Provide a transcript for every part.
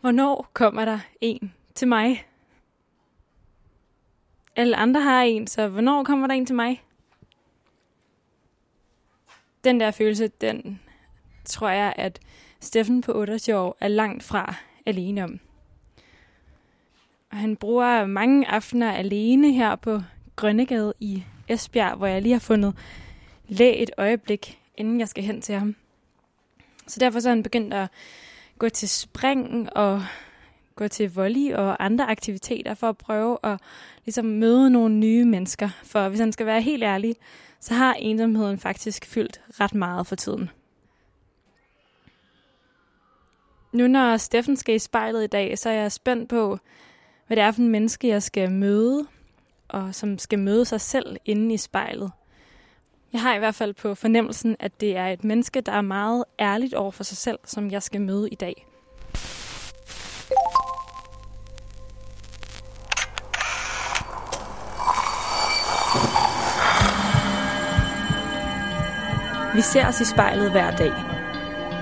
Hvornår kommer der en til mig? Alle andre har en, så hvornår kommer der en til mig? Den der følelse, den tror jeg, at Steffen på 28 år er langt fra alene om. Og han bruger mange aftener alene her på Grønnegade i Esbjerg, hvor jeg lige har fundet læ et øjeblik, inden jeg skal hen til ham. Så derfor så er han begyndt at gå til spring og gå til volley og andre aktiviteter for at prøve at ligesom møde nogle nye mennesker. For hvis han skal være helt ærlig, så har ensomheden faktisk fyldt ret meget for tiden. Nu når Steffen skal i spejlet i dag, så er jeg spændt på, hvad det er for en menneske, jeg skal møde, og som skal møde sig selv inde i spejlet. Jeg har i hvert fald på fornemmelsen, at det er et menneske, der er meget ærligt over for sig selv, som jeg skal møde i dag. Vi ser os i spejlet hver dag.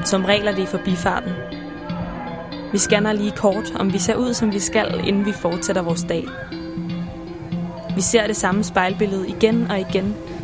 Som regler det i forbifarten. Vi scanner lige kort, om vi ser ud, som vi skal, inden vi fortsætter vores dag. Vi ser det samme spejlbillede igen og igen,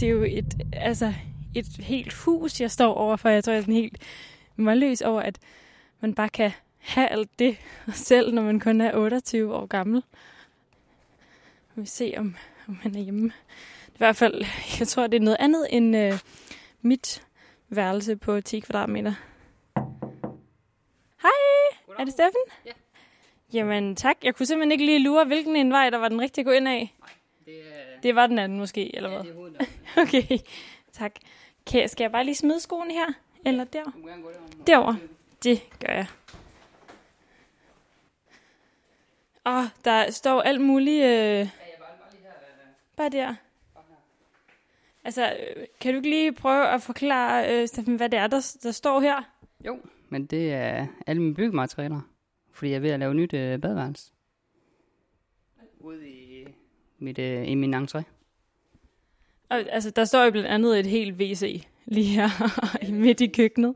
Det er jo et, altså, et helt hus, jeg står overfor. Jeg tror, jeg er sådan helt målløs over, at man bare kan have alt det selv, når man kun er 28 år gammel. Vi se, om, om han er hjemme. I hvert fald, jeg tror, det er noget andet end øh, mit værelse på 10 kvadratmeter. Hej, er det Steffen? Ja. Jamen tak. Jeg kunne simpelthen ikke lige lure, hvilken en vej, der var den rigtige at gå ind af. Det er, Det var den anden måske, eller ja, hvad? det er. Okay, tak. Kan, skal jeg bare lige smide skoene her? Eller der? Du må gerne gå derover. Det gør jeg. Åh, der står alt muligt... Øh, bare, bare lige her. bare der. Altså, øh, kan du ikke lige prøve at forklare, øh, Steffen, hvad det er, der, der står her? Jo, men det er alle mine byggematerialer. Fordi jeg er ved at lave nyt øh, badeværelse. Ude i, mit, øh, i min entré. Og, altså, der står jo blandt andet et helt WC lige her midt i køkkenet.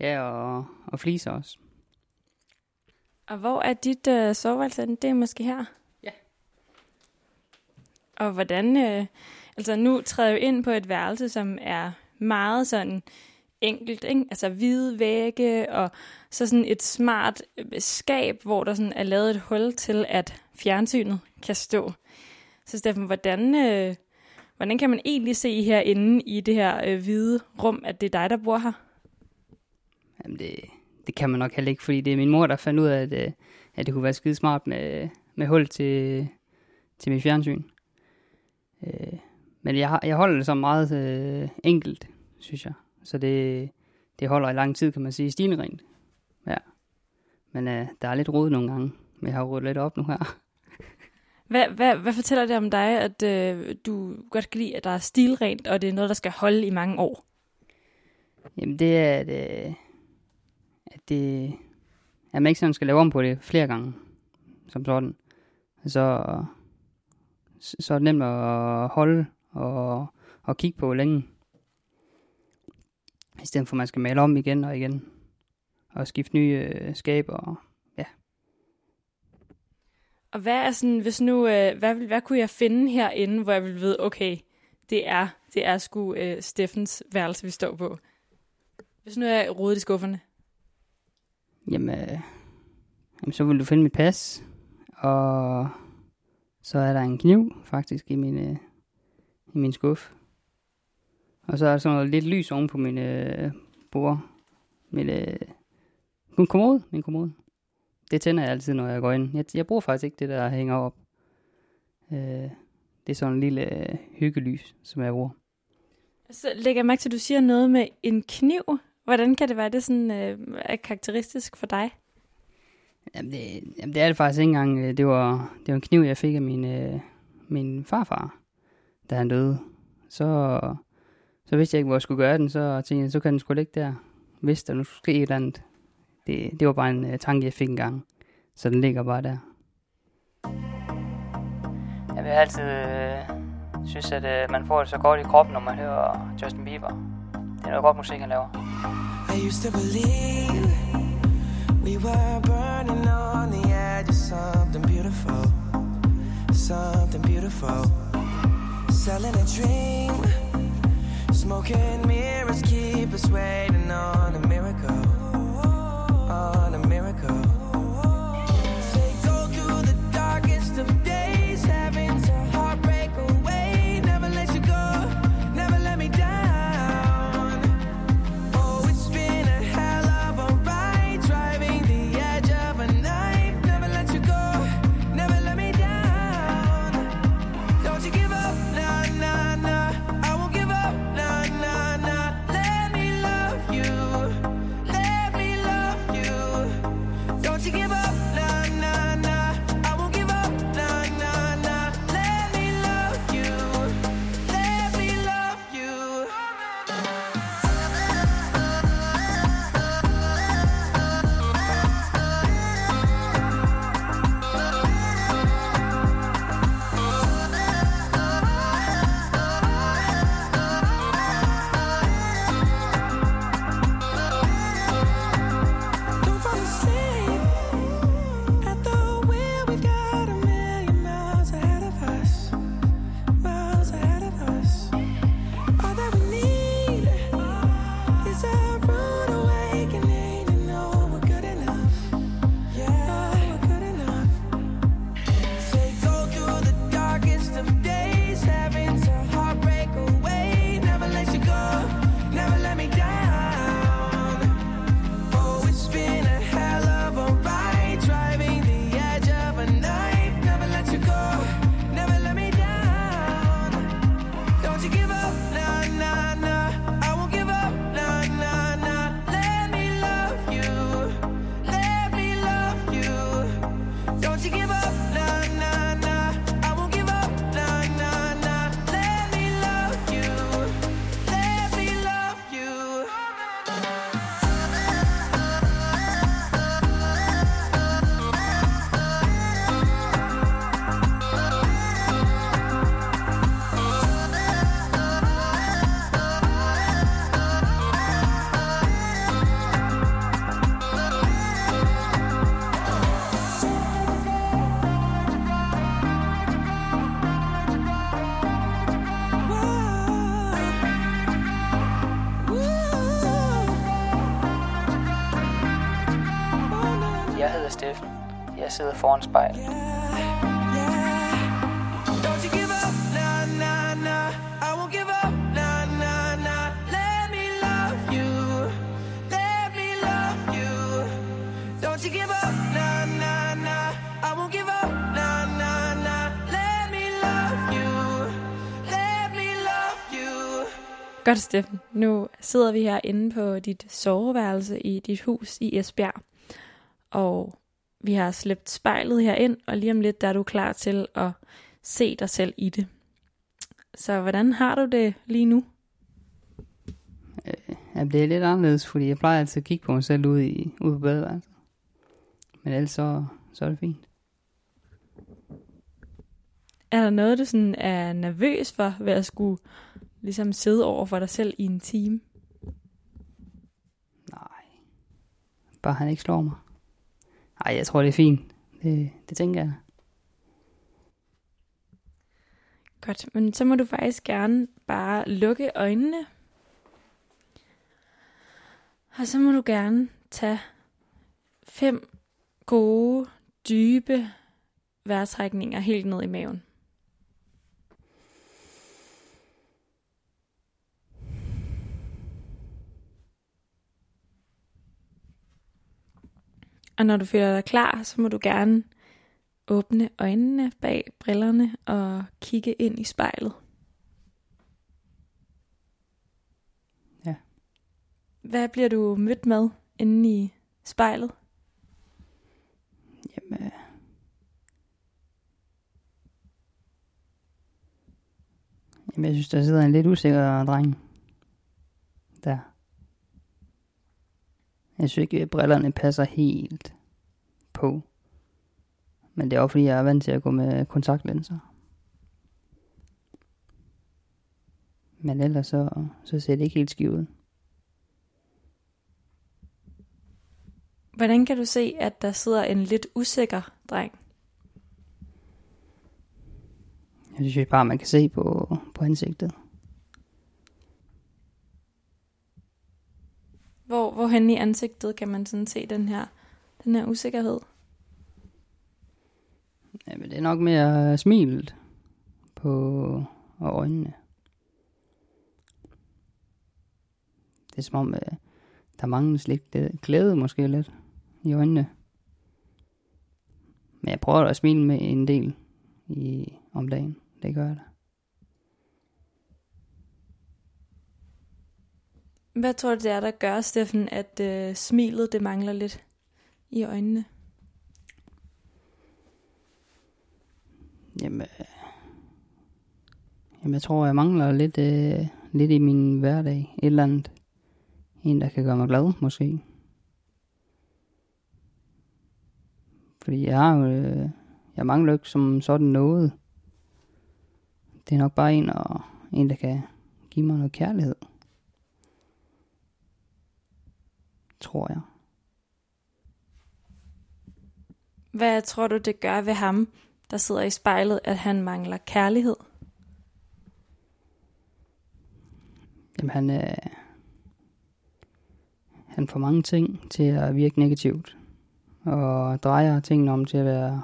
Ja, og, og fliser også. Og hvor er dit øh, soveværelse? Det er måske her? Ja. Og hvordan... Øh, altså, nu træder jeg jo ind på et værelse, som er meget sådan enkelt, ikke? Altså hvide vægge, og så sådan et smart øh, skab, hvor der sådan er lavet et hul til, at fjernsynet kan stå. Så Steffen, hvordan, øh, hvordan kan man egentlig se herinde i det her øh, hvide rum, at det er dig, der bor her? Jamen det, det kan man nok heller ikke, fordi det er min mor, der fandt ud af, at, øh, at det kunne være skide smart med, med hul til, til mit fjernsyn. Øh, men jeg, jeg holder det så meget øh, enkelt, synes jeg. Så det, det holder i lang tid, kan man sige, stigende rent. Ja. Men øh, der er lidt rod nogle gange, men jeg har rodet lidt op nu her. Hvad, hvad, hvad fortæller det om dig, at øh, du godt kan lide, at der er stilrent, og det er noget, der skal holde i mange år? Jamen det er, at, øh, at det, at man ikke sådan skal lave om på det flere gange, som sådan. Så, så er det nemt at holde og, og kigge på længe. I stedet for, at man skal male om igen og igen. Og skifte nye øh, skaber. Og og hvad er sådan, hvis nu, øh, hvad, vil- hvad kunne jeg finde herinde, hvor jeg vil vide, okay, det er, det er sgu øh, Steffens værelse, vi står på. Hvis nu er rodet i skufferne. Jamen, øh, jamen, så vil du finde mit pas. Og så er der en kniv, faktisk, i min, øh, i min skuff. Og så er der sådan noget lidt lys oven på min øh, bord. Min, øh, min kommode, min kommode. Det tænder jeg altid, når jeg går ind. Jeg, jeg bruger faktisk ikke det, der hænger op. Øh, det er sådan en lille øh, hyggelys, som jeg bruger. Så lægger jeg mærke til, at du siger noget med en kniv Hvordan kan det være, det sådan, øh, er karakteristisk for dig? Jamen det, jamen det er det faktisk ikke engang. Øh, det var, det var en kniv, jeg fik af min, øh, min farfar, da han døde. Så, så vidste jeg ikke, hvor jeg skulle gøre den. Så tænkte jeg, så kan den sgu ligge der. Hvis der nu skulle ske et eller andet. Det, det var bare en uh, tanke, jeg fik en gang. Så den ligger bare der. Jeg vil altid øh, synes, at øh, man får det så godt i kroppen, når man hører Justin Bieber. Det er noget godt musik, han laver. I used to believe we were burning on the edge of something beautiful. Something beautiful. Selling a dream. Smoking mirrors keep us waiting on a miracle. On love you. Godt, Steffen. Nu sidder vi her inde på dit soveværelse i dit hus i Esbjerg. Og vi har slæbt spejlet her ind, og lige om lidt der er du klar til at se dig selv i det. Så hvordan har du det lige nu? Øh, ja, det er lidt anderledes, fordi jeg plejer altid at kigge på mig selv ude, i, ude på badeværelset. Men ellers så, så er det fint. Er der noget, du sådan er nervøs for ved at skulle ligesom sidde over for dig selv i en time? Nej. Bare han ikke slår mig. Ej, jeg tror, det er fint. Det, det tænker jeg. Godt, men så må du faktisk gerne bare lukke øjnene. Og så må du gerne tage fem gode, dybe vejrtrækninger helt ned i maven. Og når du føler dig klar, så må du gerne åbne øjnene bag brillerne og kigge ind i spejlet. Ja. Hvad bliver du mødt med inde i spejlet? Jamen, øh, Jamen, jeg synes, der sidder en lidt usikker dreng. Der. Jeg synes ikke, at brillerne passer helt på. Men det er også fordi, jeg er vant til at gå med kontaktlinser. Men ellers så, så ser det ikke helt skidt ud. Hvordan kan du se, at der sidder en lidt usikker dreng? Jeg synes bare, man kan se på, på ansigtet. Hvor, hvor hen i ansigtet kan man sådan se den her, den her usikkerhed? Jamen, det er nok mere smilet på og øjnene. Det er som om, øh, der mangler lidt glæde måske lidt i øjnene. Men jeg prøver at smile med en del i, om dagen. Det gør jeg da. Hvad tror du, det er, der gør, Steffen, at øh, smilet det mangler lidt i øjnene? Jamen, øh, jamen jeg tror, jeg mangler lidt, øh, lidt i min hverdag. Et eller andet. En, der kan gøre mig glad, måske. Fordi jeg har jo, øh, jeg mangler ikke som sådan noget. Det er nok bare en, og, en der kan give mig noget kærlighed. Tror jeg. Hvad tror du, det gør ved ham, der sidder i spejlet, at han mangler kærlighed? Jamen han, øh, han får mange ting til at virke negativt. Og drejer tingene om til at være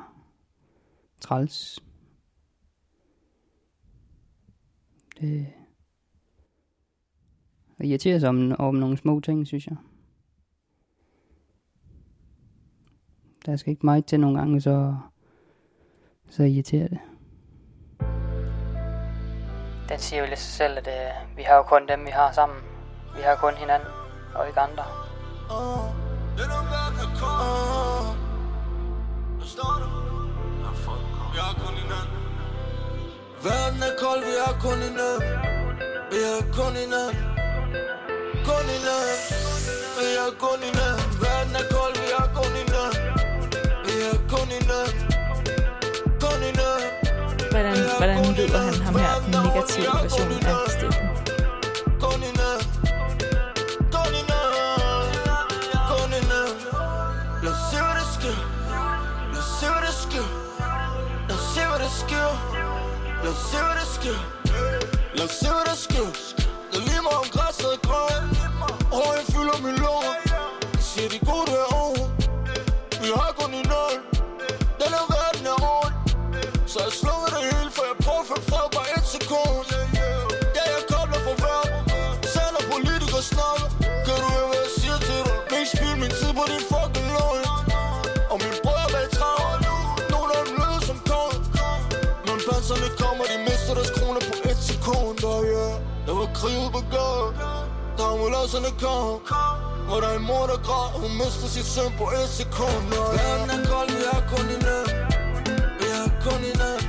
træls. Det, det irriterer sig om, om nogle små ting, synes jeg. Der skal ikke meget til nogle gange, så, så irriterer det. Den siger jo lidt sig selv, at uh, vi har jo kun dem, vi har sammen. Vi har kun hinanden, og ikke andre. Uh, Verden er kold, vi har kun hinanden Vi har kun hinanden Kun hinanden Vi har kun hinanden Hvordan, hvordan lyder han ham her, den negative version af Steffen? Lad os se, hvad der sker Lad os se, hvad der sker Lad os se, hvad der sker Det er lige meget om græsset er grøn Håret fylder min lunger Jeg siger de gode krig ude på gaden ambulancerne kom Var der en mor, der græd Hun mister sit søn på et sekund verden er kold, vi har kun en Vi har kun en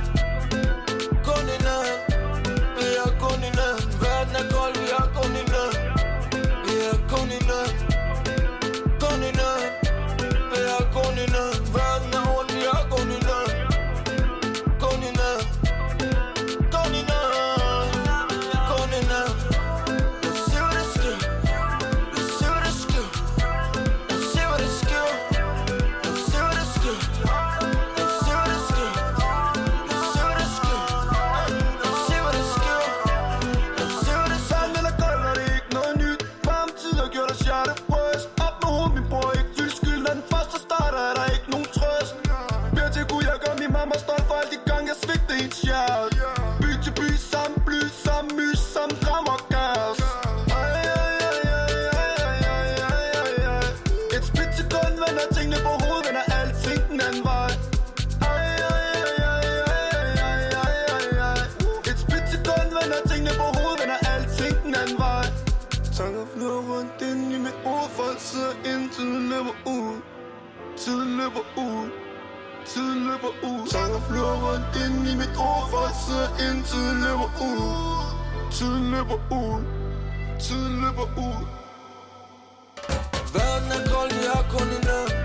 flyver rundt ind i mit ord For at sidde ind, tiden løber ud. Tiden løber ud. Tiden løber ud. Verden er kold, vi har kun en nat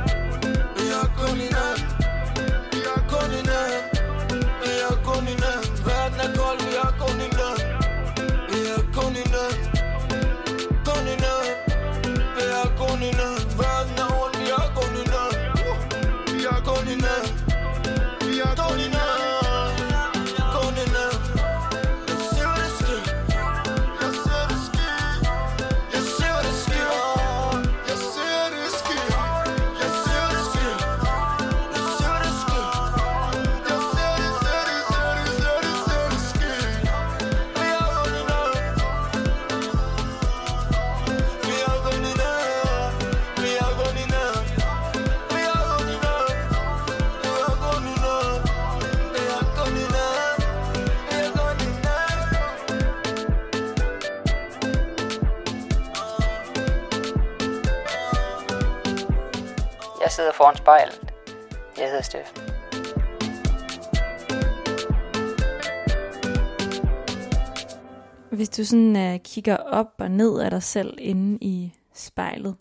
du sådan uh, kigger op og ned af dig selv inde i spejlet,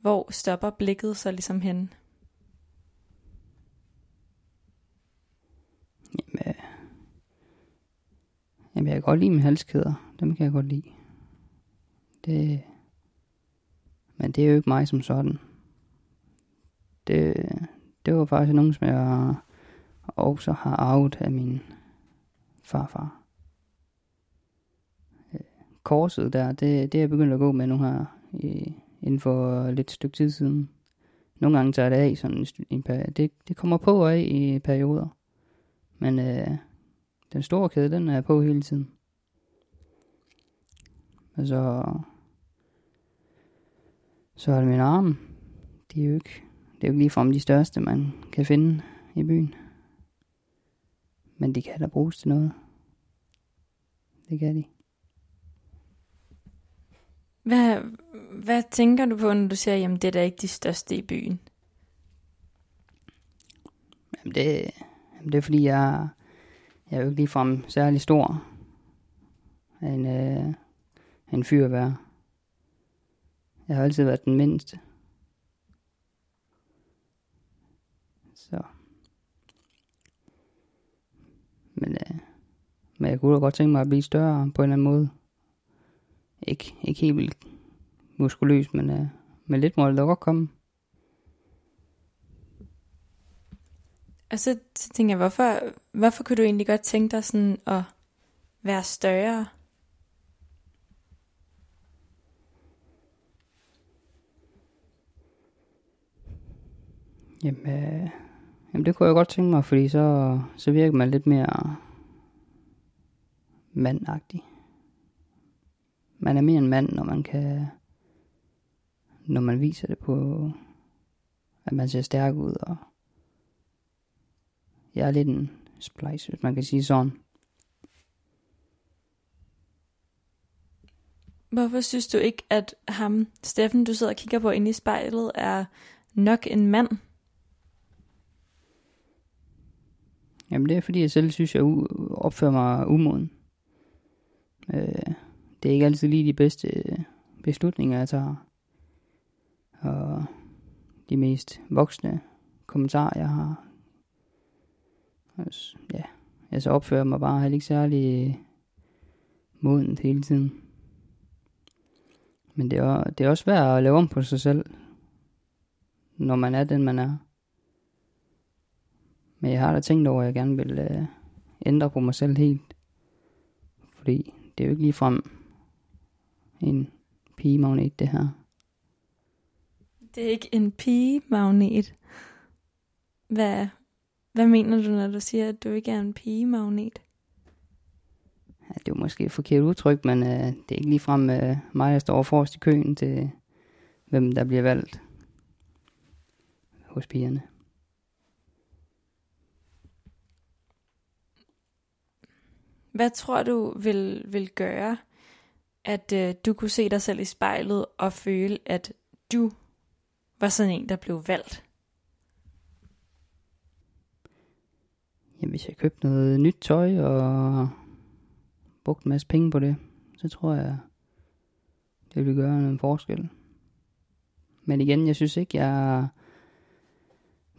hvor stopper blikket så ligesom hen? Jamen, øh, jamen, jeg kan godt lide mine halskæder. Dem kan jeg godt lide. Det, men det er jo ikke mig som sådan. Det, det var faktisk nogen, som jeg også har arvet af min farfar. Korset der, det, det er jeg begyndt at gå med nu her i, inden for lidt stykke tid siden. Nogle gange tager det af sådan en, en periode. Det, det kommer på og af i perioder. Men øh, den store kæde, den er på hele tiden. Og så, så er det min arm. De er jo ikke, det er jo ikke ligefrem de største, man kan finde i byen. Men de kan da bruges til noget. Det kan de. Hvad, hvad tænker du på, når du siger, jamen det er da ikke de største i byen? Jamen det, jamen det er fordi, jeg, jeg er jo ikke ligefrem særlig stor. En, øh, en fyr at være. Jeg har altid været den mindste. Så. Men, øh, men jeg kunne da godt tænke mig at blive større på en eller anden måde. Ikke, ikke helt vildt muskuløs, men, øh, men lidt må det godt komme. Og så, så tænker jeg, hvorfor, hvorfor kunne du egentlig godt tænke dig sådan at være større? Jamen, øh, jamen det kunne jeg godt tænke mig, fordi så, så virker man lidt mere mandagtig. Man er mere en mand, når man kan, når man viser det på, at man ser stærk ud, og jeg er lidt en splice, hvis man kan sige sådan. Hvorfor synes du ikke, at ham, Steffen, du sidder og kigger på inde i spejlet, er nok en mand? Jamen det er fordi, jeg selv synes, jeg opfører mig umoden. Øh, det er ikke altid lige de bedste øh, beslutninger, jeg tager. Og de mest voksne kommentarer, jeg har. Altså, ja, jeg så opfører mig bare heller ikke særlig øh, modent hele tiden. Men det er, det er også svært at lave om på sig selv, når man er den, man er. Men jeg har da tænkt over, at jeg gerne vil øh, ændre på mig selv helt. Fordi det er jo ikke ligefrem en pigemagnet, det her. Det er ikke en pigemagnet. Hvad, hvad mener du, når du siger, at du ikke er en pigemagnet? Ja, det er jo måske et forkert udtryk, men øh, det er ikke ligefrem øh, mig, der står forrest i køen til, hvem der bliver valgt hos pigerne. Hvad tror du vil, vil gøre, at øh, du kunne se dig selv i spejlet og føle, at du var sådan en, der blev valgt? Jamen, hvis jeg købte noget nyt tøj og brugte en masse penge på det, så tror jeg, det ville gøre en forskel. Men igen, jeg synes ikke, jeg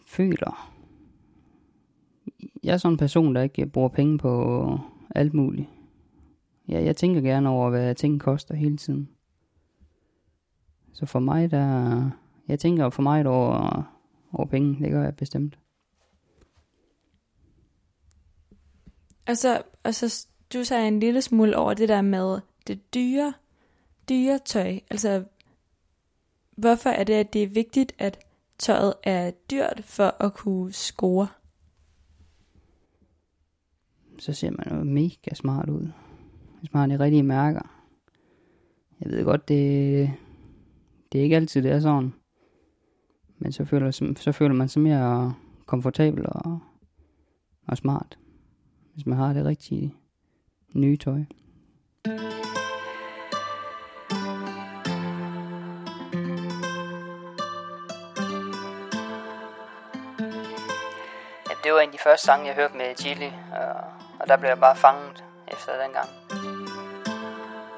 føler. Jeg er sådan en person, der ikke bruger penge på alt muligt. Ja, jeg tænker gerne over, hvad ting koster hele tiden. Så for mig, der... Jeg tænker for mig over, over penge, det gør jeg bestemt. Og så, og så du sagde en lille smule over det der med det dyre, dyre tøj. Altså, hvorfor er det, at det er vigtigt, at tøjet er dyrt for at kunne score? Så ser man jo mega smart ud. Hvis man har de rigtige mærker. Jeg ved godt, det, det er ikke altid, det er sådan. Men så føler, så føler man sig mere komfortabel og, og smart. Hvis man har det rigtige nye tøj. Det var en af de første sange, jeg hørte med Chili, og, og der blev jeg bare fanget efter den gang.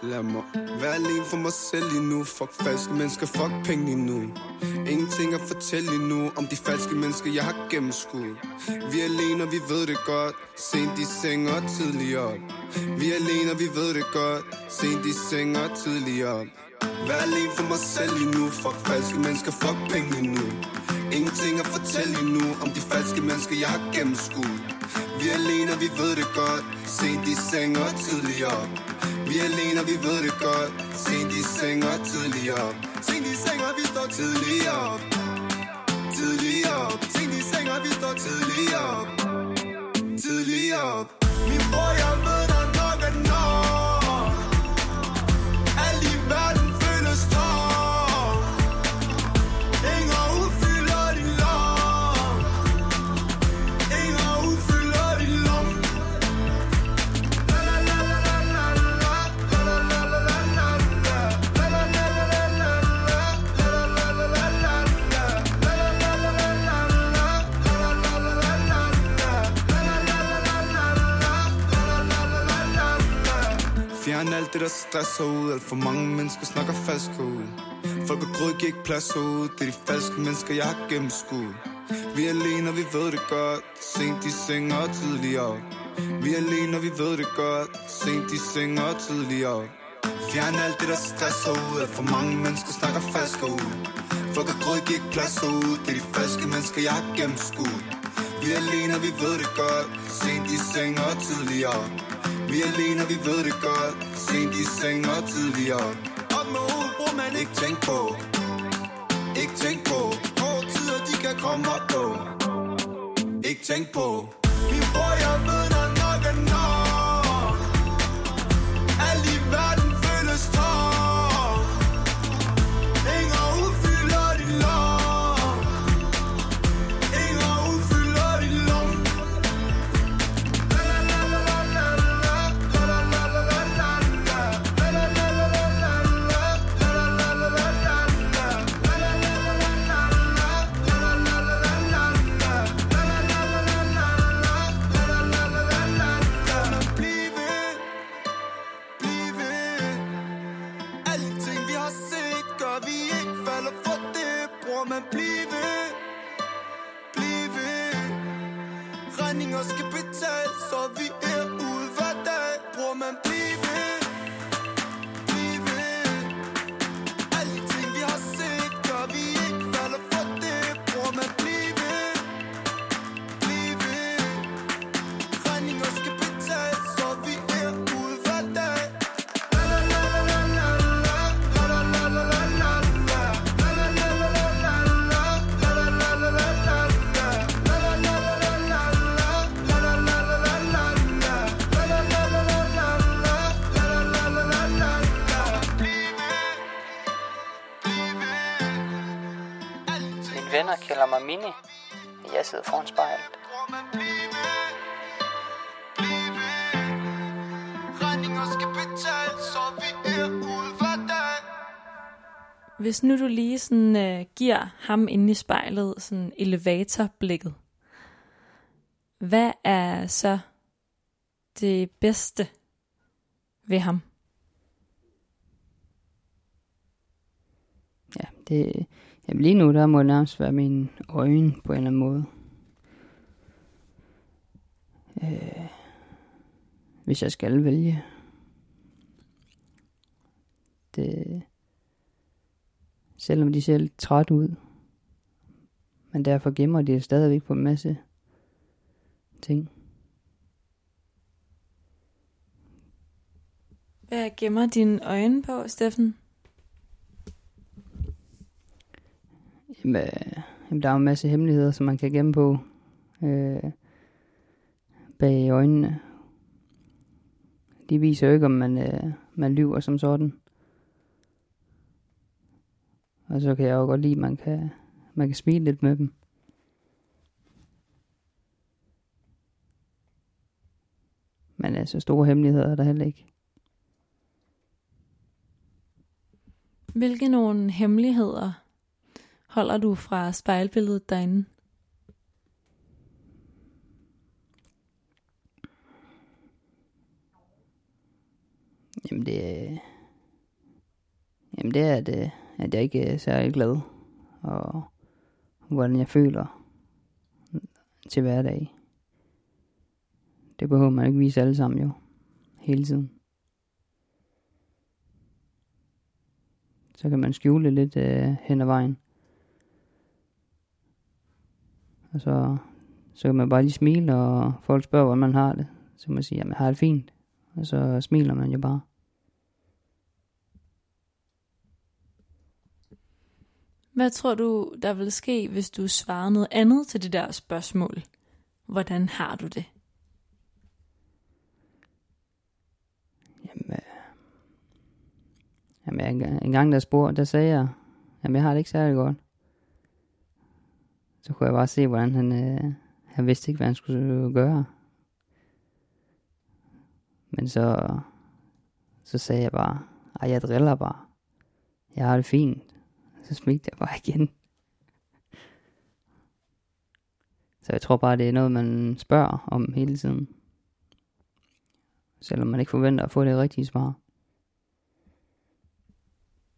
Lad mig være alene for mig selv lige nu. Fuck falske mennesker, fuck penge lige nu. Ingenting at fortælle lige nu Om de falske mennesker, jeg har gennemskuet. Vi er alene, og vi ved det godt. Sent i seng og tidlig op. Vi er alene, og vi ved det godt. Sent i seng og tidlig op. Vær alene for mig selv lige nu. Fuck falske mennesker, fuck penge lige nu. Ingenting at fortælle lige nu Om de falske mennesker, jeg har gennemskuet. Vi er alene, og vi ved det godt. Sent i seng og tidlig op vi er alene, og vi ved det godt. Sent i seng og tidlig op. Sent i seng, og vi står tidlig op. Tidlig op. Sent i seng, og vi står tidlig op. Tidlig op. Min bror, jeg stresser ud. Alt for mange mennesker snakker falsk ud. Folk og grød giver ikke plads ud. Det er de falske mennesker, jeg har gennemskuet. Vi er alene, og vi ved det godt. Sent i seng og tidlig op. Vi er alene, og vi ved det godt. Sent i seng og tidlig op. Fjern alt det, der stresser ud. Alt for mange mennesker snakker falsk ud. Folk og grød giver ikke plads ud. Det er de falske mennesker, jeg har gennemskuet. Vi er alene, og vi ved det godt. Sent i seng og tidlig op vi er alene, og vi ved det godt. Sent i seng og tidligere. Op med hovedet, bror man ikke tænk på. Ikke tænk på Hårde tider, de kan komme og gå Ikke tænk på. Min bror, jeg ved, det man blive Blive. Regninger skal betales Så vi er ude hver dag. Bror man blive? Kalder mig Mini. Jeg sidder foran spejlet. Er. Hvis nu du lige sådan, øh, giver ham inde i spejlet sådan elevatorblikket, hvad er så det bedste ved ham? Ja, det, jamen lige nu, der må det nærmest være mine øjne på en eller anden måde. Øh, hvis jeg skal vælge. Det, selvom de ser lidt træt ud. Men derfor gemmer de stadigvæk på en masse ting. Hvad gemmer dine øjne på, Steffen? Jamen, jamen, der er jo en masse hemmeligheder, som man kan gemme på øh, bag øjnene. De viser jo ikke, om man, øh, man lyver som sådan. Og så kan jeg jo godt lide, at man kan, man kan smile lidt med dem. Men altså, store hemmeligheder er der heller ikke. Hvilke nogle hemmeligheder holder du fra spejlbilledet derinde? Jamen det, jamen det er, at, at jeg ikke er særlig glad, og hvordan jeg føler til hverdag. Det behøver man ikke vise alle sammen jo, hele tiden. Så kan man skjule lidt øh, hen ad vejen. Og så, så kan man bare lige smile, og folk spørger, hvordan man har det. Så man sige, jamen har det fint. Og så smiler man jo bare. Hvad tror du, der vil ske, hvis du svarer noget andet til det der spørgsmål? Hvordan har du det? Jamen, øh, jamen en, gang- en gang der spurgte, der sagde jeg, jamen jeg har det ikke særlig godt. Så kunne jeg bare se, hvordan han, øh, han vidste ikke, hvad han skulle gøre. Men så, så sagde jeg bare, ej jeg driller bare. Jeg har det fint. Så smilte jeg bare igen. Så jeg tror bare, det er noget, man spørger om hele tiden. Selvom man ikke forventer at få det rigtige svar.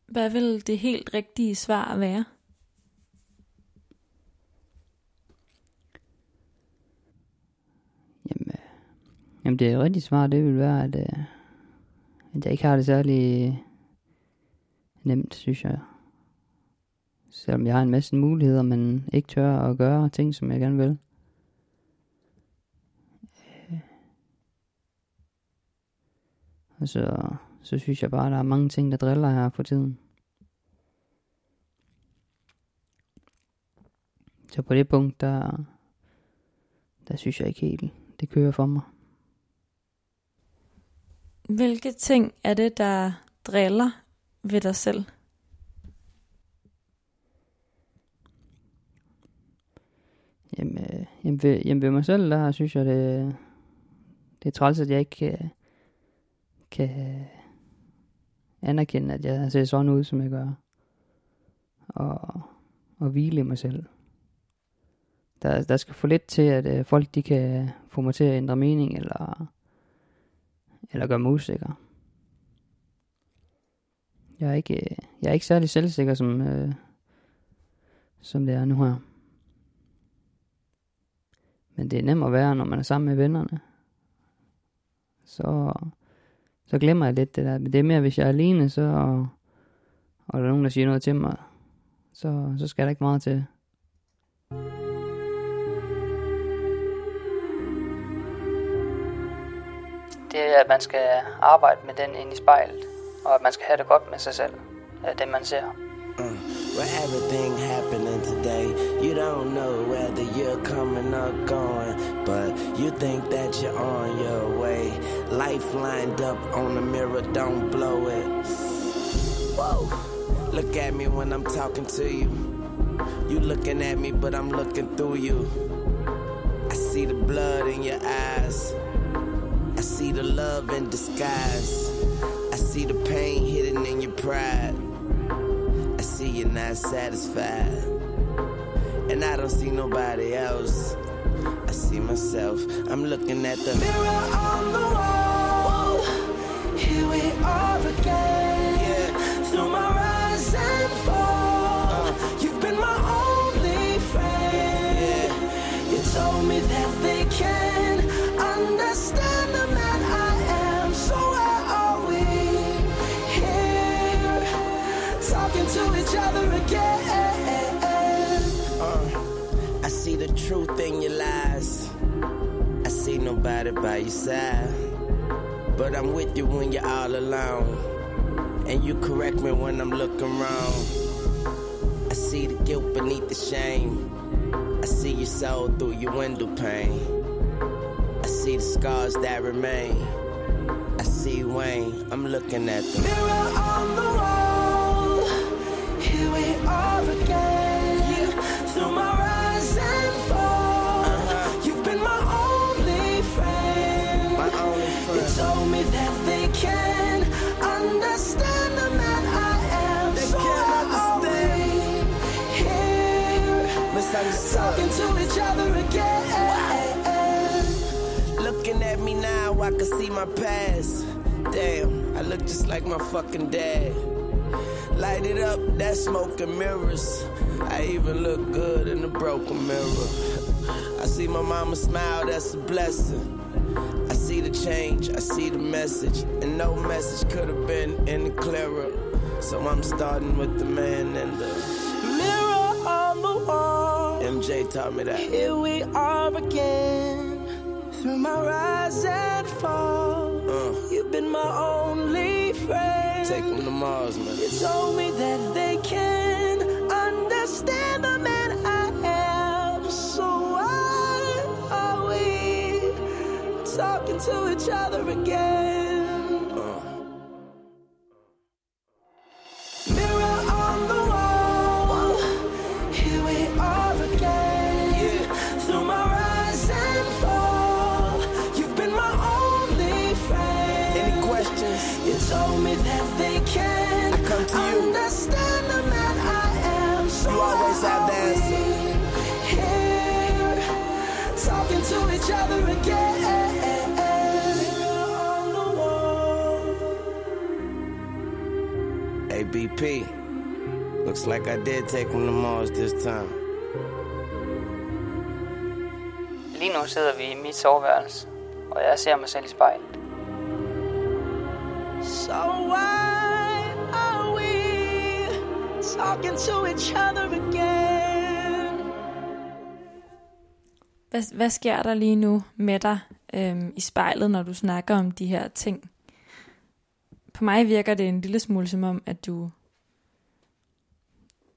Hvad vil det helt rigtige svar være? Jamen det rigtige svar, det vil være, at, øh, at jeg ikke har det særlig øh, nemt, synes jeg. Selvom jeg har en masse muligheder, men ikke tør at gøre ting, som jeg gerne vil. Øh, Og så, så synes jeg bare, at der er mange ting, der driller her for tiden. Så på det punkt, der, der synes jeg ikke helt, det kører for mig. Hvilke ting er det, der driller ved dig selv? Jamen, øh, jamen, ved, jamen ved mig selv, der synes jeg, det, det er træls, at jeg ikke øh, kan, kan anerkende, at jeg ser sådan ud, som jeg gør. Og, og hvile i mig selv. Der, der skal få lidt til, at øh, folk de kan få mig til at ændre mening, eller, eller gør mig usikker. Jeg er ikke, jeg er ikke særlig selvsikker, som, øh, som det er nu her. Men det er nemt at være, når man er sammen med vennerne. Så, så glemmer jeg lidt det der. Men det er mere, hvis jeg er alene, så, og der er nogen, der siger noget til mig, så, så skal der ikke meget til. Det er, at man skal arbejde med den ind i spejlet, og at man skal have det godt med sig selv, af det man ser. Mm. Where everything happening today, you don't know whether you're coming or going, but you think that you're on your way. Life lined up on the mirror, don't blow it. Whoa, look at me when I'm talking to you. You looking at me, but I'm looking through you. I see the blood in your eyes. I see the love in disguise. I see the pain hidden in your pride. I see you're not satisfied. And I don't see nobody else. I see myself. I'm looking at the Mirror on the wall. Here we are again. Truth in your lies. I see nobody by your side. But I'm with you when you're all alone. And you correct me when I'm looking wrong. I see the guilt beneath the shame. I see your soul through your window pane. I see the scars that remain. I see Wayne, I'm looking at the Mirror on the wall. Here we are again. Through my Misunderstood. Talking to each other again. Looking at me now, I can see my past. Damn, I look just like my fucking dad. Light it up, that smoke and mirrors. I even look good in the broken mirror. I see my mama smile, that's a blessing. I see the change, I see the message, and no message could have been any clearer. So I'm starting with the man and the MJ taught me that. Here we are again. Through my rise and fall. Uh, You've been my only friend. take him to Mars, man. You told me that they can understand the man I am. So why are we talking to each other again? Each other again. On the wall. Hey, BP. Looks like I did take him to Mars this time. Lige nu sidder vi i mit soveværelse, og jeg ser mig selv i spejlet. So why are we talking to each other again? Hvad, hvad sker der lige nu med dig øhm, i spejlet, når du snakker om de her ting? På mig virker det en lille smule som om, at du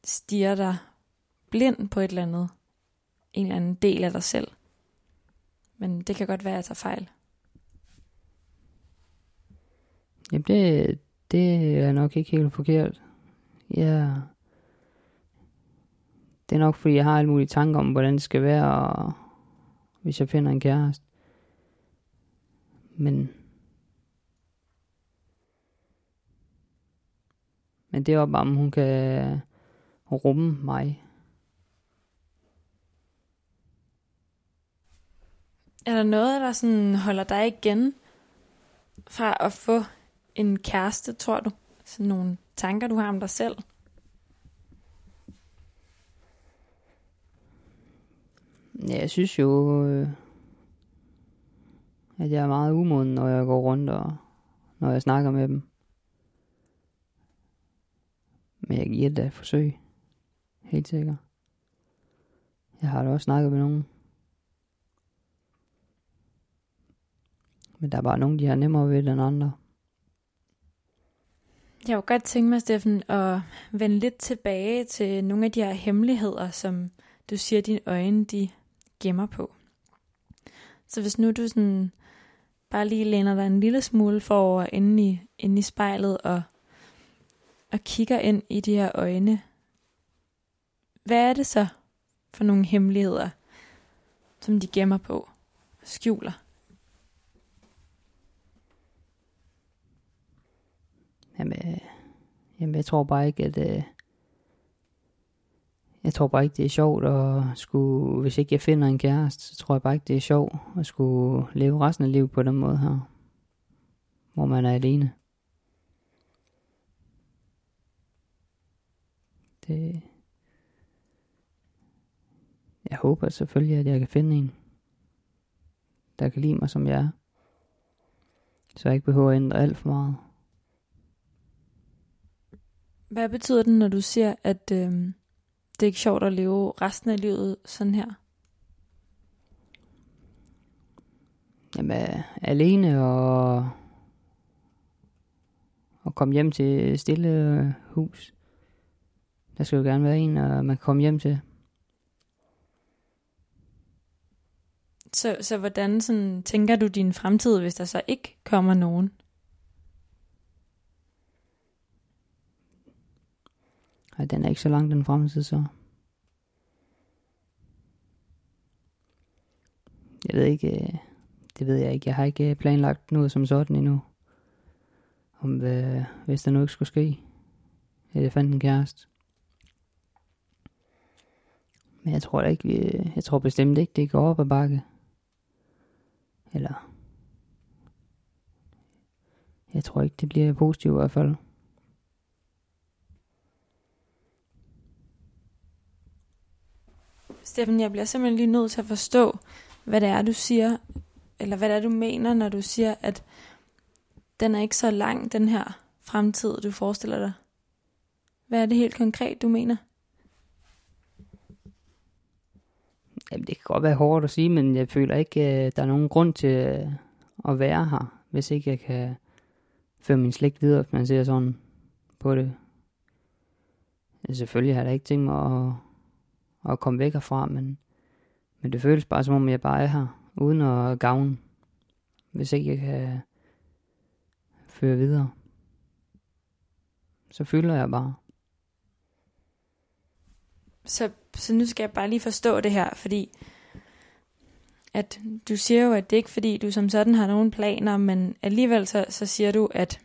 stiger dig blind på et eller andet. En eller anden del af dig selv. Men det kan godt være, at jeg tager fejl. Jamen det, det er nok ikke helt forkert. Ja. Det er nok fordi, jeg har alle mulige tanker om, hvordan det skal være, og hvis jeg finder en kæreste. Men... Men det er bare, om hun kan rumme mig. Er der noget, der sådan holder dig igen fra at få en kæreste, tror du? Sådan nogle tanker, du har om dig selv? Ja, jeg synes jo, øh, at jeg er meget umoden, når jeg går rundt og når jeg snakker med dem. Men jeg giver det da et forsøg. Helt sikkert. Jeg har da også snakket med nogen. Men der er bare nogen, de har nemmere ved end andre. Jeg kunne godt tænke mig, Steffen, at vende lidt tilbage til nogle af de her hemmeligheder, som du siger, dine øjne de gemmer på. Så hvis nu du sådan bare lige læner dig en lille smule forover inde i, inde i spejlet og, og kigger ind i de her øjne, hvad er det så for nogle hemmeligheder, som de gemmer på, skjuler? Jamen, øh, jamen jeg tror bare ikke, at, øh, jeg tror bare ikke, det er sjovt at skulle, hvis ikke jeg finder en kæreste, så tror jeg bare ikke, det er sjovt at skulle leve resten af livet på den måde her. Hvor man er alene. Det, jeg håber selvfølgelig, at jeg kan finde en, der kan lide mig, som jeg er. Så jeg ikke behøver at ændre alt for meget. Hvad betyder det, når du siger, at øh, det er ikke sjovt at leve resten af livet sådan her? Jamen, alene og, og komme hjem til stille øh, hus. Der skal jo gerne være en, og man kan komme hjem til. Så, så hvordan sådan, tænker du din fremtid, hvis der så ikke kommer nogen? Og den er ikke så lang, den fremtid så. Jeg ved ikke, øh, det ved jeg ikke. Jeg har ikke øh, planlagt noget som sådan endnu. Om hvad, hvis der nu ikke skulle ske. Eller fandt en kæreste. Men jeg tror da ikke, vi, øh, jeg tror bestemt ikke, det går op ad bakke. Eller, jeg tror ikke, det bliver positivt i hvert fald. Steffen, jeg bliver simpelthen lige nødt til at forstå, hvad det er, du siger, eller hvad det er, du mener, når du siger, at den er ikke så lang, den her fremtid, du forestiller dig. Hvad er det helt konkret, du mener? Jamen, det kan godt være hårdt at sige, men jeg føler ikke, at der er nogen grund til øh, at være her, hvis ikke jeg kan føre min slægt videre, hvis man ser sådan på det. Altså, selvfølgelig har jeg da ikke tænkt mig at, at komme væk herfra, men, men det føles bare som om, jeg bare er her, uden at gavne, hvis ikke jeg kan føre videre. Så føler jeg bare. Så, så nu skal jeg bare lige forstå det her, fordi at du siger jo, at det ikke fordi, du som sådan har nogen planer, men alligevel så, så siger du, at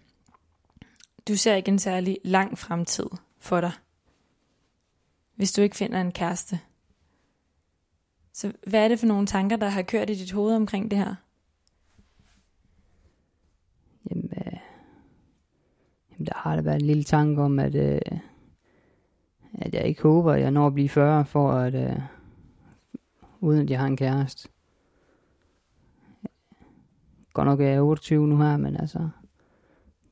du ser ikke en særlig lang fremtid for dig, hvis du ikke finder en kæreste. Så hvad er det for nogle tanker, der har kørt i dit hoved omkring det her? Jamen, øh, jamen der har der været en lille tanke om, at, øh, at jeg ikke håber, at jeg når at blive 40, for at, øh, uden at jeg har en kæreste. Godt nok er jeg 28 nu her, men altså,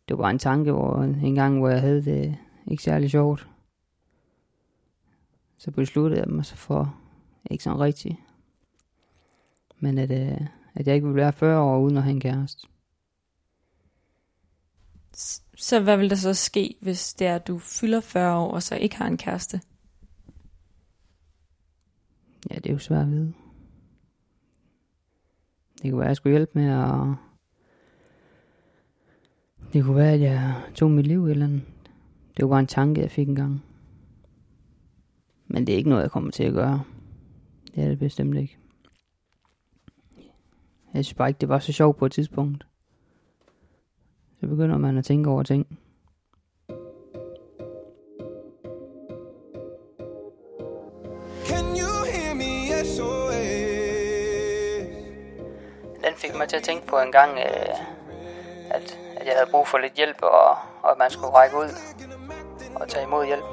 det var bare en tanke, hvor en gang, hvor jeg havde det ikke særlig sjovt. Så besluttede jeg mig så for, ikke sådan rigtigt, men at, øh, at jeg ikke ville være 40 år uden at have en kæreste. Så hvad vil der så ske, hvis det er, at du fylder 40 år, og så ikke har en kæreste? Ja, det er jo svært at vide. Det kunne være, at jeg skulle hjælpe med at... Det kunne være, at jeg tog mit liv eller andet. Det var bare en tanke, jeg fik engang. Men det er ikke noget, jeg kommer til at gøre. Det er det bestemt ikke. Jeg synes bare ikke, det var så sjovt på et tidspunkt. Så begynder man at tænke over ting. Den fik mig til at tænke på en gang, øh, at, at jeg havde brug for lidt hjælp, og, og at man skulle række ud og tage imod hjælp.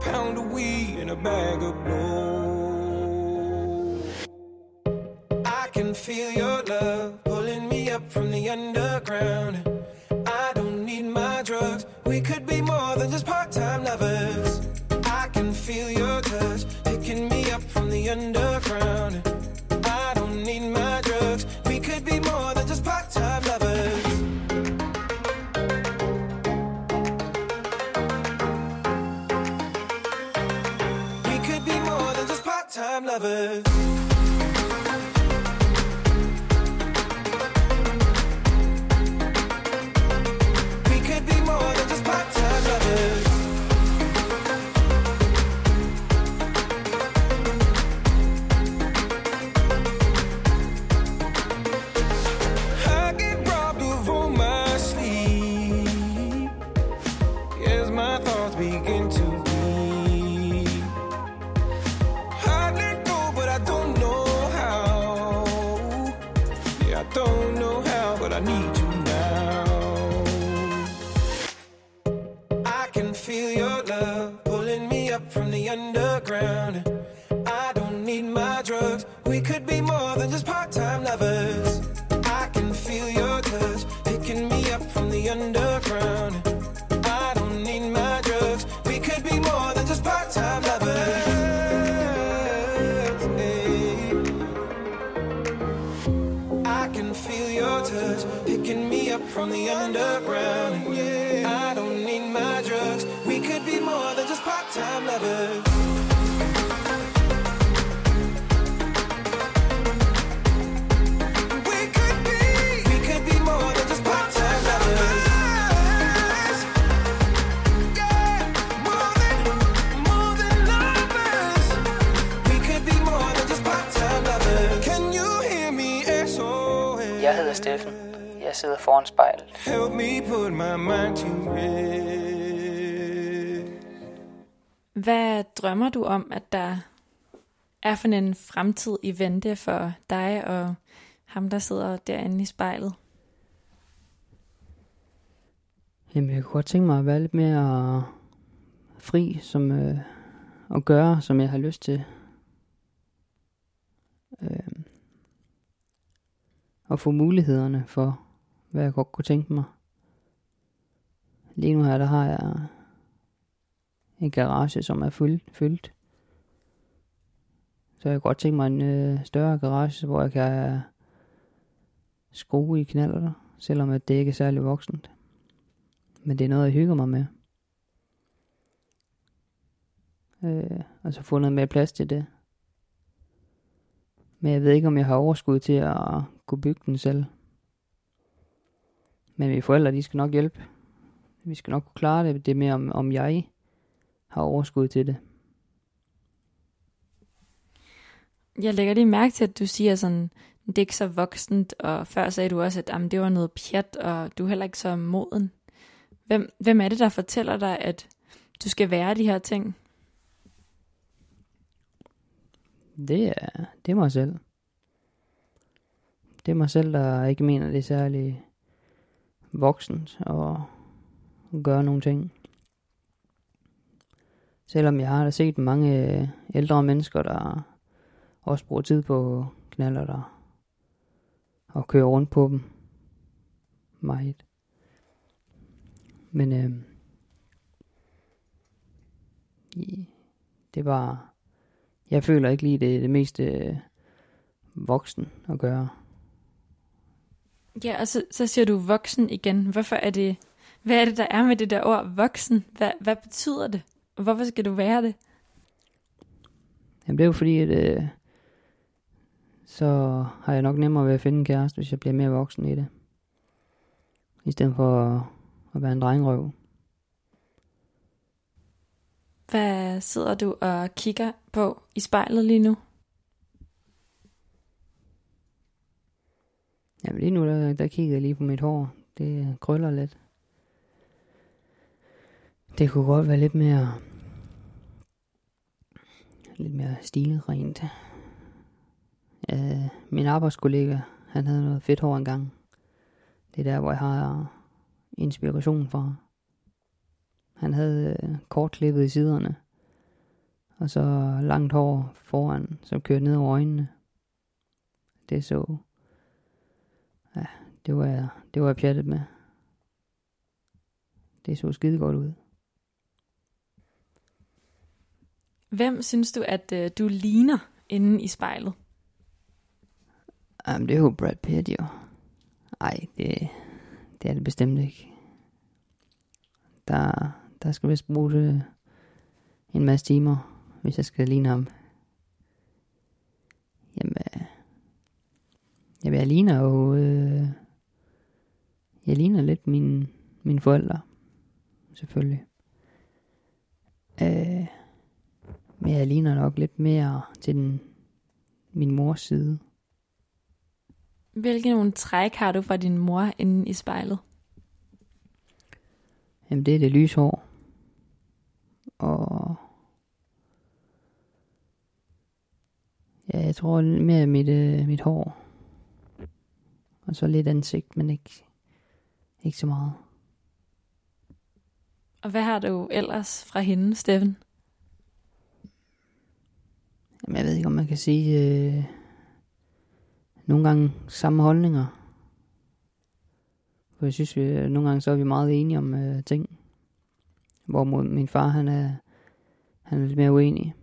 Pound of weed and a bag of blow. I can feel your love pulling me up from the underground. I don't need my drugs. We could be lovers. Jeg hedder Steffen. Jeg sidder foran spejlet. Help me put my mind to. Hvad drømmer du om, at der er for en fremtid i vente for dig og ham, der sidder derinde i spejlet? Jamen, jeg kunne godt tænke mig at være lidt mere fri, som øh, at gøre, som jeg har lyst til. Øh, og få mulighederne for, hvad jeg godt kunne tænke mig. Lige nu her, der har jeg en garage, som er fyldt. fyldt. Så jeg kan godt tænke mig en øh, større garage, hvor jeg kan øh, skrue i knaller selvom at det ikke er særlig voksent. Men det er noget, jeg hygger mig med. Øh, og så få noget mere plads til det. Men jeg ved ikke, om jeg har overskud til at kunne bygge den selv. Men mine forældre, de skal nok hjælpe. Vi skal nok kunne klare det. Det er mere, om, om jeg har overskud til det. Jeg lægger lige mærke til, at du siger sådan, det er ikke så voksent, og før sagde du også, at jamen, det var noget pjat, og du er heller ikke så moden. Hvem, hvem er det, der fortæller dig, at du skal være de her ting? Det er, det er mig selv. Det er mig selv, der ikke mener, det er særlig voksent at gøre nogle ting. Selvom jeg har da set mange øh, ældre mennesker, der også bruger tid på knaller der og kører rundt på dem. Meget. Men øh, det var jeg føler ikke lige, det det mest øh, voksen at gøre. Ja, og så, så siger du voksen igen. Hvorfor er det, hvad er det, der er med det der ord voksen? Hvad, hvad betyder det? Og hvorfor skal du være det? Jamen det er jo fordi, at øh, så har jeg nok nemmere ved at finde en kæreste, hvis jeg bliver mere voksen i det. I stedet for at, at være en drengerøv. Hvad sidder du og kigger på i spejlet lige nu? Jamen lige nu, der, der kigger jeg lige på mit hår. Det krøller lidt. Det kunne godt være lidt mere... Lidt mere stilet rent. Uh, min arbejdskollega, han havde noget fedt hår engang. Det er der, hvor jeg har inspiration fra. Han havde uh, kortklippet i siderne. Og så langt hår foran, som kørte ned over øjnene. Det så det var jeg, det var jeg pjattet med. Det så skide godt ud. Hvem synes du, at øh, du ligner inde i spejlet? Jamen, det er jo Brad Pitt, jo. Ej, det, det er det bestemt ikke. Der, der skal vist bruge en masse timer, hvis jeg skal ligne ham. Jamen, øh, jamen jeg ligner jo... Øh, jeg ligner lidt mine, mine forældre, selvfølgelig. Øh, men jeg ligner nok lidt mere til den, min mors side. Hvilke nogle træk har du fra din mor inde i spejlet? Jamen, det er det lyshår. Og... Ja, jeg tror mere mit, øh, mit hår. Og så lidt ansigt, men ikke, ikke så meget. Og hvad har du ellers fra hende, Steffen? Jamen, jeg ved ikke, om man kan sige... Øh, nogle gange samme holdninger. For jeg synes, vi, øh, nogle gange så er vi meget enige om øh, ting. Hvor min far, han er, han er lidt mere uenig.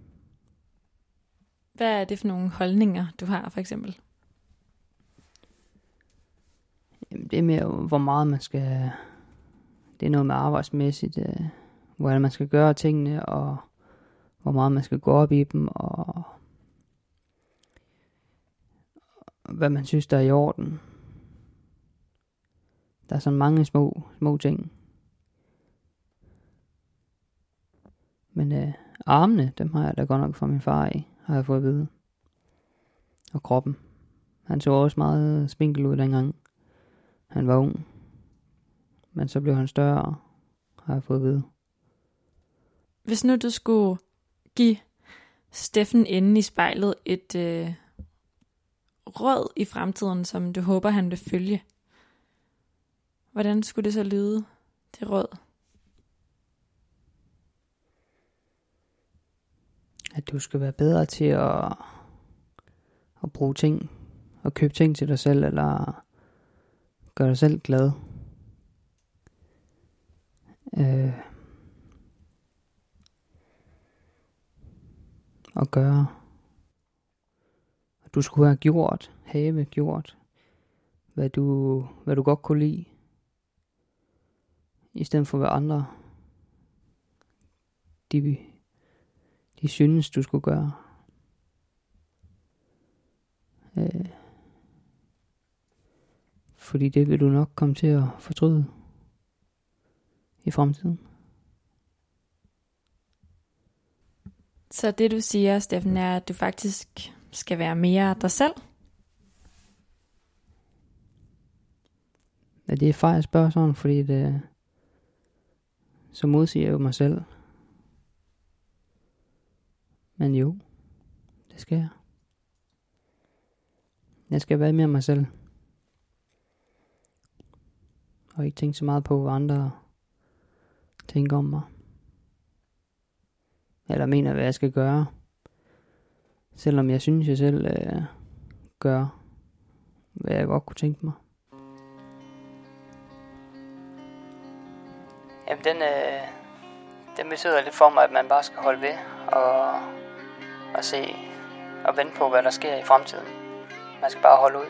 Hvad er det for nogle holdninger, du har, for eksempel? Jamen, det er mere, hvor meget man skal... Det er noget med arbejdsmæssigt, øh, hvordan man skal gøre tingene, og hvor meget man skal gå op i dem, og hvad man synes, der er i orden. Der er sådan mange små, små ting. Men øh, armene, dem har jeg da godt nok fra min far i, har jeg fået at vide. Og kroppen. Han så også meget spinkel ud dengang. Han var ung. Men så blev han større, har jeg fået at vide. Hvis nu du skulle give Steffen inde i spejlet et øh, råd i fremtiden, som du håber, han vil følge, hvordan skulle det så lyde, det råd? At du skal være bedre til at, at bruge ting, og købe ting til dig selv, eller Gør dig selv glad. Øh, og gøre. Du skulle have gjort, have gjort, hvad du, hvad du godt kunne lide. I stedet for hvad andre, de, de synes, du skulle gøre. Øh, fordi det vil du nok komme til at fortryde i fremtiden. Så det du siger, Steffen, er, at du faktisk skal være mere dig selv? Ja, det er fejl at spørge sådan, fordi det, så modsiger jeg jo mig selv. Men jo, det skal jeg. Jeg skal være mere mig selv. Og ikke tænke så meget på, hvad andre tænker om mig. Eller mener, hvad jeg skal gøre. Selvom jeg synes, jeg selv øh, gør, hvad jeg godt kunne tænke mig. Jamen, den, øh, den betyder lidt for mig, at man bare skal holde ved og, og se og vente på, hvad der sker i fremtiden. Man skal bare holde ud.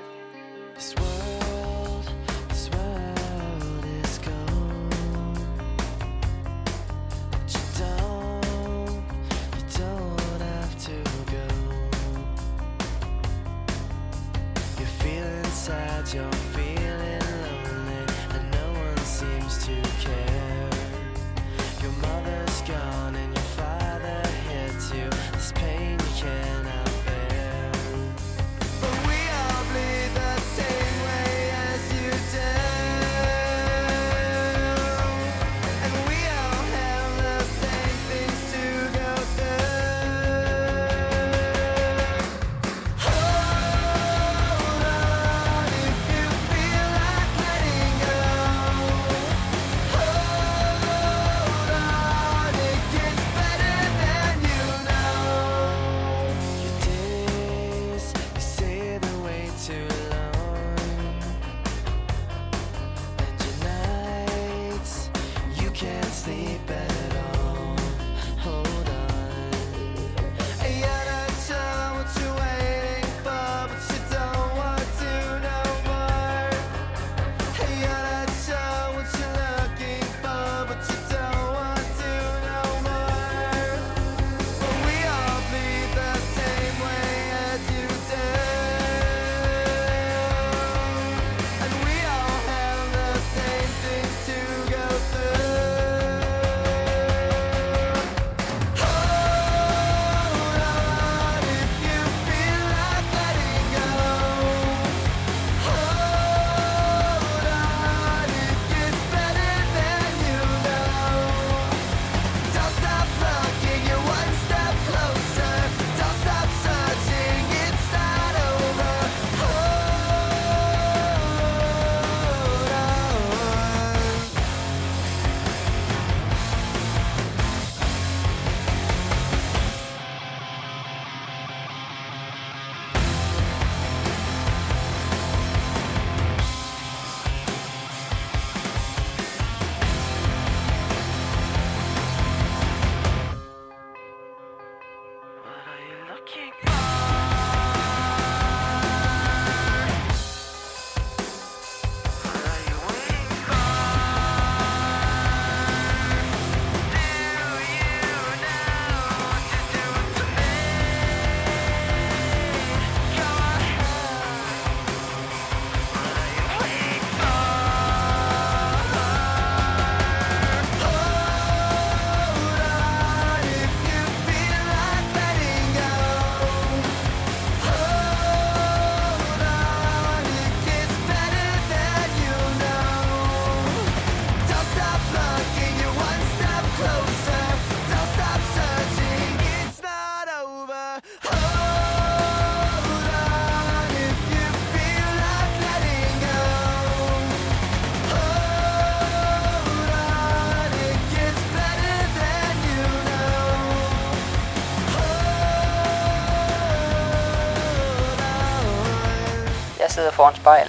sidder foran spejl.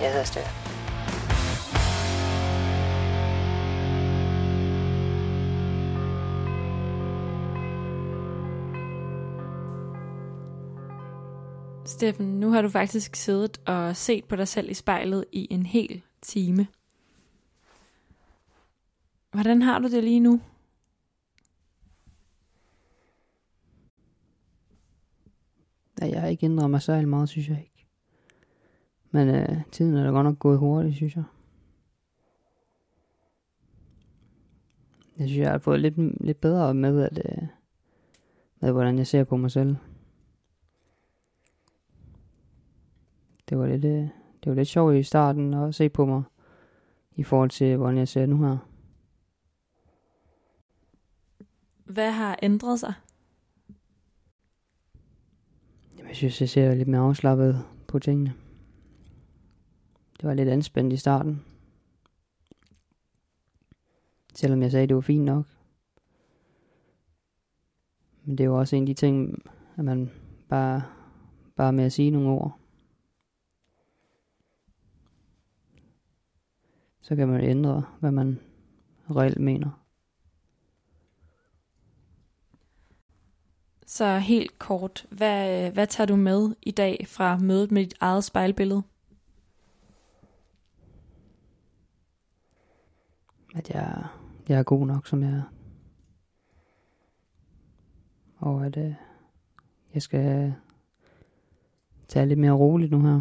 Jeg hedder Steffen. Steffen, nu har du faktisk siddet og set på dig selv i spejlet i en hel time. Hvordan har du det lige nu? Ja, jeg har ikke ændret mig særlig meget, synes jeg ikke. Men øh, tiden er da godt nok gået hurtigt, synes jeg. Jeg synes, jeg har fået lidt, lidt bedre med, at, øh, med, hvordan jeg ser på mig selv. Det var lidt, øh, det var lidt sjovt i starten at se på mig, i forhold til, hvordan jeg ser nu her. Hvad har ændret sig? Jamen, jeg synes, jeg ser lidt mere afslappet på tingene. Det var lidt anspændt i starten. Selvom jeg sagde, at det var fint nok. Men det er jo også en af de ting, at man bare, bare med at sige nogle ord. Så kan man ændre, hvad man reelt mener. Så helt kort, hvad, hvad tager du med i dag fra mødet med dit eget spejlbillede? At jeg, jeg er god nok, som jeg er. Og at øh, jeg skal tage lidt mere roligt nu her.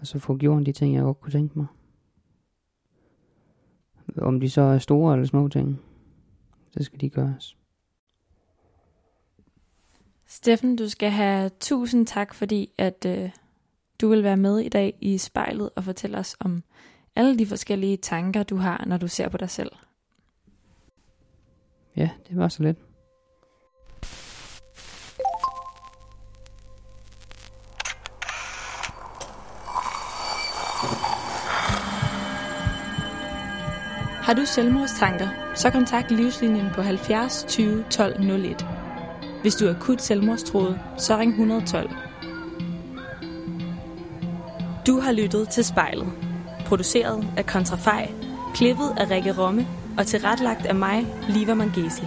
Og så få gjort de ting, jeg godt kunne tænke mig. Om de så er store eller små ting, så skal de gøres. Steffen, du skal have tusind tak, fordi at øh, du vil være med i dag i spejlet og fortælle os om alle de forskellige tanker, du har, når du ser på dig selv. Ja, det var så lidt. Har du selvmordstanker, så kontakt Livslinjen på 70 20 12 01. Hvis du er akut selvmordstroet, så ring 112. Du har lyttet til spejlet. Produceret af Kontrafej, klippet af Rikke Romme og tilretlagt af mig, Liva Mangesi.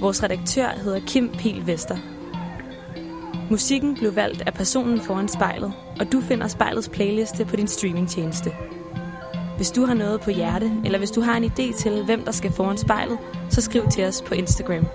Vores redaktør hedder Kim Pil Vester. Musikken blev valgt af personen foran spejlet, og du finder spejlets playliste på din streamingtjeneste. Hvis du har noget på hjerte, eller hvis du har en idé til, hvem der skal foran spejlet, så skriv til os på Instagram.